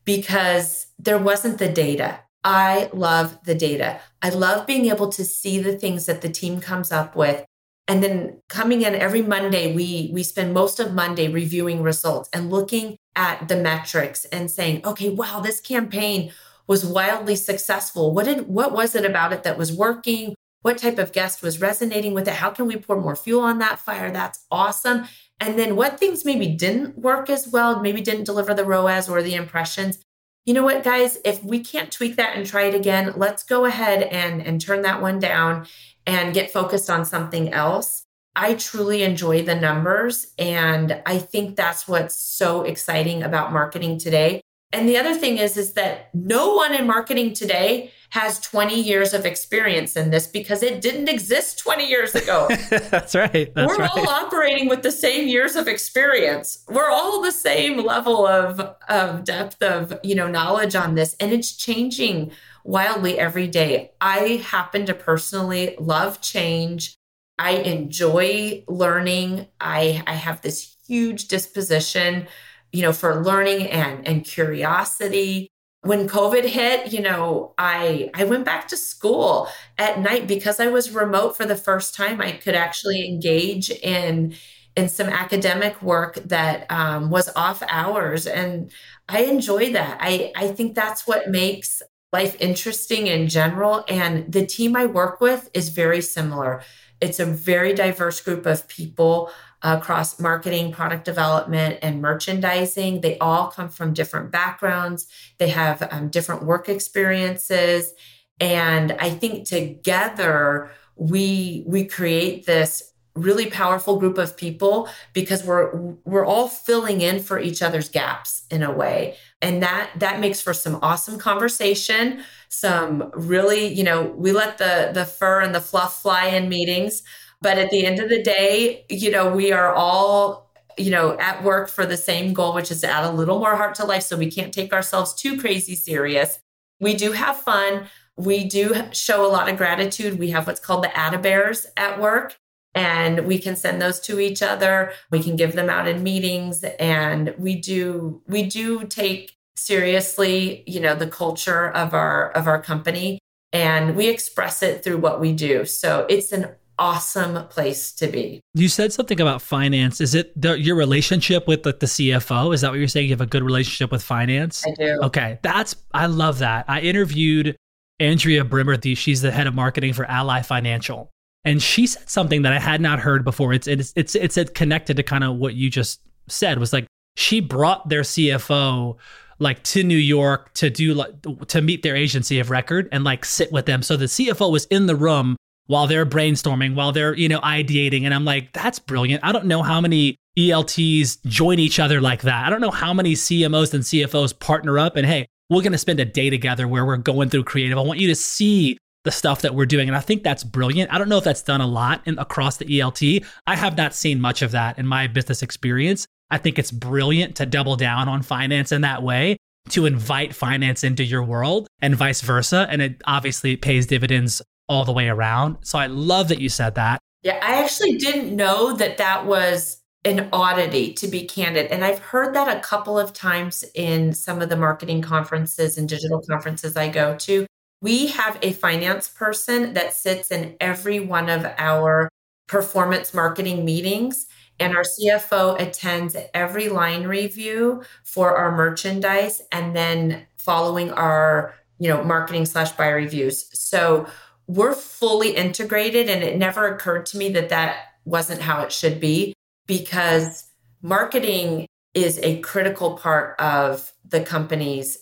because there wasn't the data. I love the data. I love being able to see the things that the team comes up with. And then coming in every Monday, we we spend most of Monday reviewing results and looking at the metrics and saying, okay, wow, this campaign was wildly successful. What did what was it about it that was working? What type of guest was resonating with it? How can we pour more fuel on that fire? That's awesome. And then what things maybe didn't work as well, maybe didn't deliver the ROAS or the impressions. You know what, guys? If we can't tweak that and try it again, let's go ahead and, and turn that one down and get focused on something else. I truly enjoy the numbers. And I think that's what's so exciting about marketing today. And the other thing is, is that no one in marketing today has 20 years of experience in this because it didn't exist 20 years ago. [LAUGHS] that's right. That's We're right. all operating with the same years of experience. We're all the same level of, of depth of, you know, knowledge on this. And it's changing wildly every day. I happen to personally love change. I enjoy learning. I, I have this huge disposition, you know, for learning and, and curiosity. When COVID hit, you know, I I went back to school at night because I was remote for the first time. I could actually engage in in some academic work that um, was off hours, and I enjoy that. I I think that's what makes life interesting in general. And the team I work with is very similar. It's a very diverse group of people across marketing, product development, and merchandising. They all come from different backgrounds, they have um, different work experiences. And I think together, we we create this really powerful group of people because we're we're all filling in for each other's gaps in a way and that that makes for some awesome conversation some really you know we let the the fur and the fluff fly in meetings but at the end of the day you know we are all you know at work for the same goal which is to add a little more heart to life so we can't take ourselves too crazy serious. We do have fun. We do show a lot of gratitude. We have what's called the Atta Bears at work and we can send those to each other. We can give them out in meetings and we do we do take seriously you know the culture of our of our company and we express it through what we do. So it's an awesome place to be. You said something about finance. Is it the, your relationship with like the cfo is that what you're saying? You have a good relationship with finance? I do. Okay. That's i love that. I interviewed andrea brimmerthy. She's the head of marketing for ally financial and she said something that I had not heard before. It's it's it's it's connected to kind of what you just said was like she brought their CFO like to New York to do like to meet their agency of record and like sit with them. So the CFO was in the room while they're brainstorming, while they're, you know, ideating. And I'm like, that's brilliant. I don't know how many ELTs join each other like that. I don't know how many CMOs and CFOs partner up and hey, we're going to spend a day together where we're going through creative. I want you to see the stuff that we're doing. And I think that's brilliant. I don't know if that's done a lot in, across the ELT. I have not seen much of that in my business experience. I think it's brilliant to double down on finance in that way, to invite finance into your world and vice versa. And it obviously pays dividends all the way around. So I love that you said that. Yeah, I actually didn't know that that was an oddity, to be candid. And I've heard that a couple of times in some of the marketing conferences and digital conferences I go to. We have a finance person that sits in every one of our performance marketing meetings. And our CFO attends every line review for our merchandise and then following our, you know, marketing slash buy reviews. So we're fully integrated. And it never occurred to me that that wasn't how it should be because marketing is a critical part of the company's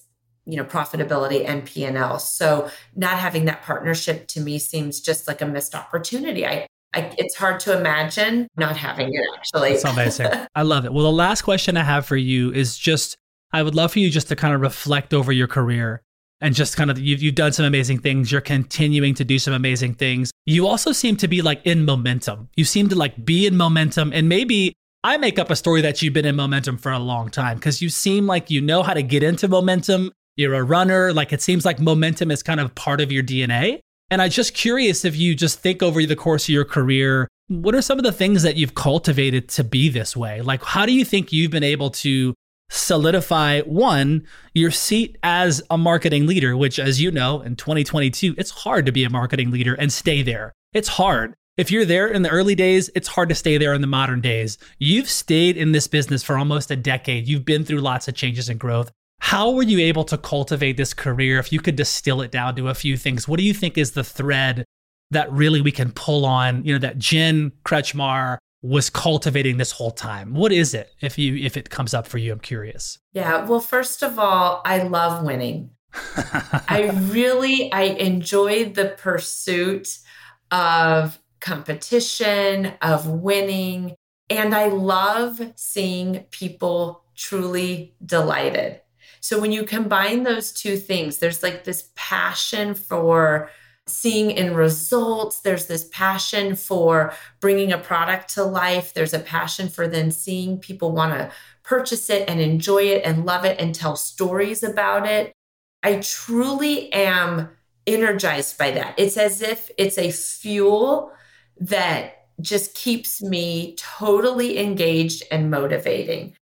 you know profitability and p&l so not having that partnership to me seems just like a missed opportunity. I, I it's hard to imagine not having it actually. It's amazing. [LAUGHS] I love it. Well the last question i have for you is just i would love for you just to kind of reflect over your career and just kind of you've, you've done some amazing things. You're continuing to do some amazing things. You also seem to be like in momentum. You seem to like be in momentum. And maybe i make up a story that you've been in momentum for a long time because you seem like you know how to get into momentum you're a runner. Like it seems like momentum is kind of part of your DNA. And I'm just curious if you just think over the course of your career, what are some of the things that you've cultivated to be this way? Like, how do you think you've been able to solidify one, your seat as a marketing leader, which, as you know, in 2022, it's hard to be a marketing leader and stay there. It's hard. If you're there in the early days, it's hard to stay there in the modern days. You've stayed in this business for almost a decade. You've been through lots of changes and growth. How were you able to cultivate this career? If you could distill it down to a few things, what do you think is the thread that really we can pull on, you know, that Jen Kretchmar was cultivating this whole time? What is it? If you if it comes up for you, I'm curious. Yeah, well, first of all, I love winning. [LAUGHS] I really I enjoy the pursuit of competition, of winning, and I love seeing people truly delighted. So when you combine those two things, there's like this passion for seeing in results. There's this passion for bringing a product to life. There's a passion for then seeing people want to purchase it and enjoy it and love it and tell stories about it. I truly am energized by that. It's as if it's a fuel that just keeps me totally engaged and motivating.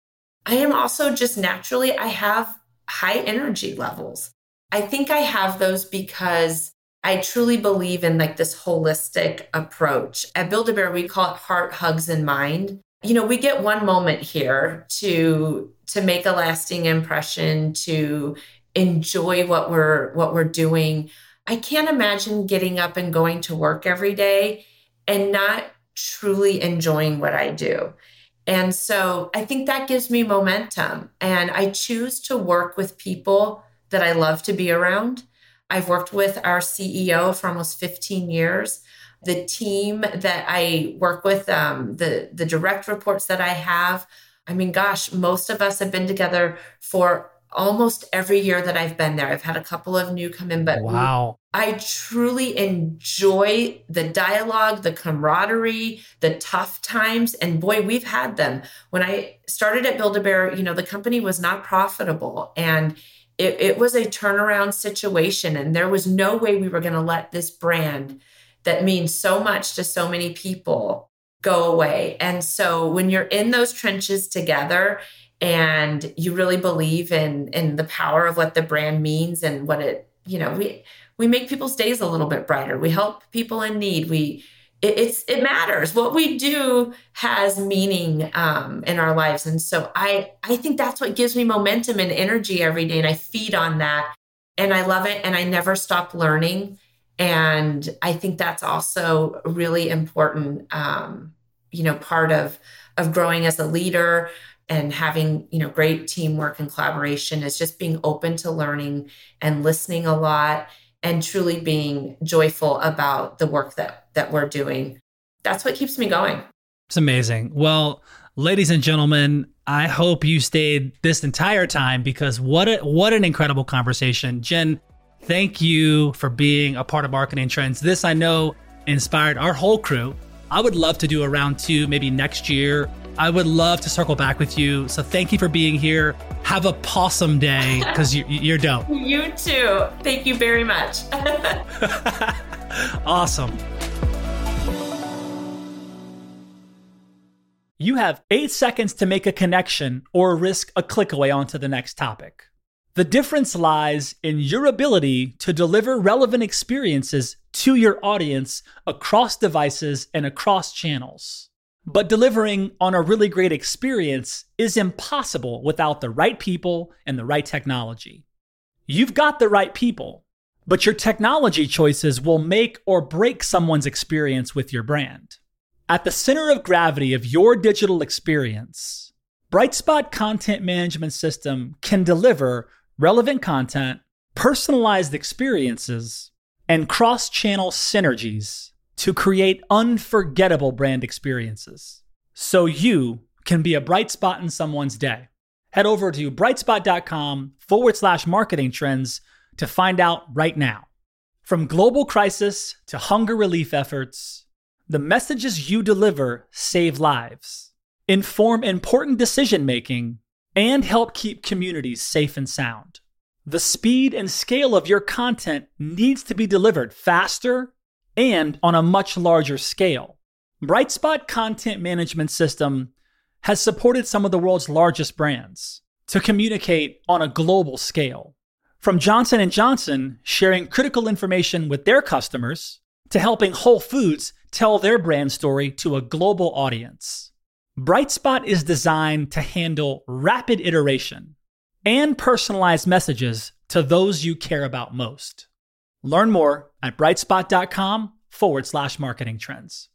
I am also just naturally, I have high energy levels. I think I have those because I truly believe in like this holistic approach. At Build a Bear, we call it heart, hugs, and mind. You know, we get one moment here to to make a lasting impression, to enjoy what we're what we're doing. I can't imagine getting up and going to work every day and not truly enjoying what I do. And so I think that gives me momentum. And I choose to work with people that I love to be around. I've worked with our CEO for almost 15 years. The team that I work with, um, the, the direct reports that I have, I mean, gosh, most of us have been together for almost every year that I've been there. I've had a couple of new come in, but wow. I truly enjoy the dialogue, the camaraderie, the tough times. And boy, we've had them. When I started at Build a Bear, you know, the company was not profitable. And it, it was a turnaround situation, and there was no way we were going to let this brand that means so much to so many people go away. And so when you're in those trenches together and you really believe in in the power of what the brand means and what it, you know, we we make people's days a little bit brighter. We help people in need. We it, it's it matters what we do has meaning um, in our lives and so i i think that's what gives me momentum and energy every day and i feed on that and i love it and i never stop learning and i think that's also really important um, you know part of of growing as a leader and having you know great teamwork and collaboration is just being open to learning and listening a lot and truly being joyful about the work that that we're doing. That's what keeps me going. It's amazing. Well, ladies and gentlemen, I hope you stayed this entire time because what a, what an incredible conversation. Jen, thank you for being a part of Marketing Trends. This I know inspired our whole crew. I would love to do a round 2 maybe next year I would love to circle back with you. So thank you for being here. Have a possum day because you, you're dope. [LAUGHS] You too. Thank you very much. [LAUGHS] awesome. You have eight seconds to make a connection or risk a click away onto the next topic. The difference lies in your ability to deliver relevant experiences to your audience across devices and across channels. But delivering on a really great experience is impossible without the right people and the right technology. You've got the right people, but your technology choices will make or break someone's experience with your brand. At the center of gravity of your digital experience, Brightspot Content Management System can deliver relevant content, personalized experiences, and cross channel synergies to create unforgettable brand experiences so you can be a bright spot in someone's day. Head over to brightspot.com forward slash marketing trends to find out right now. From global crisis to hunger relief efforts, the messages you deliver save lives, inform important decision making, and help keep communities safe and sound. The speed and scale of your content needs to be delivered faster and on a much larger scale. Brightspot Content Management System has supported some of the world's largest brands to communicate on a global scale. From Johnson & Johnson sharing critical information with their customers to helping Whole Foods tell their brand story to a global audience. Brightspot is designed to handle rapid iteration and personalized messages to those you care about most. Learn more at brightspot.com forward slash marketing trends.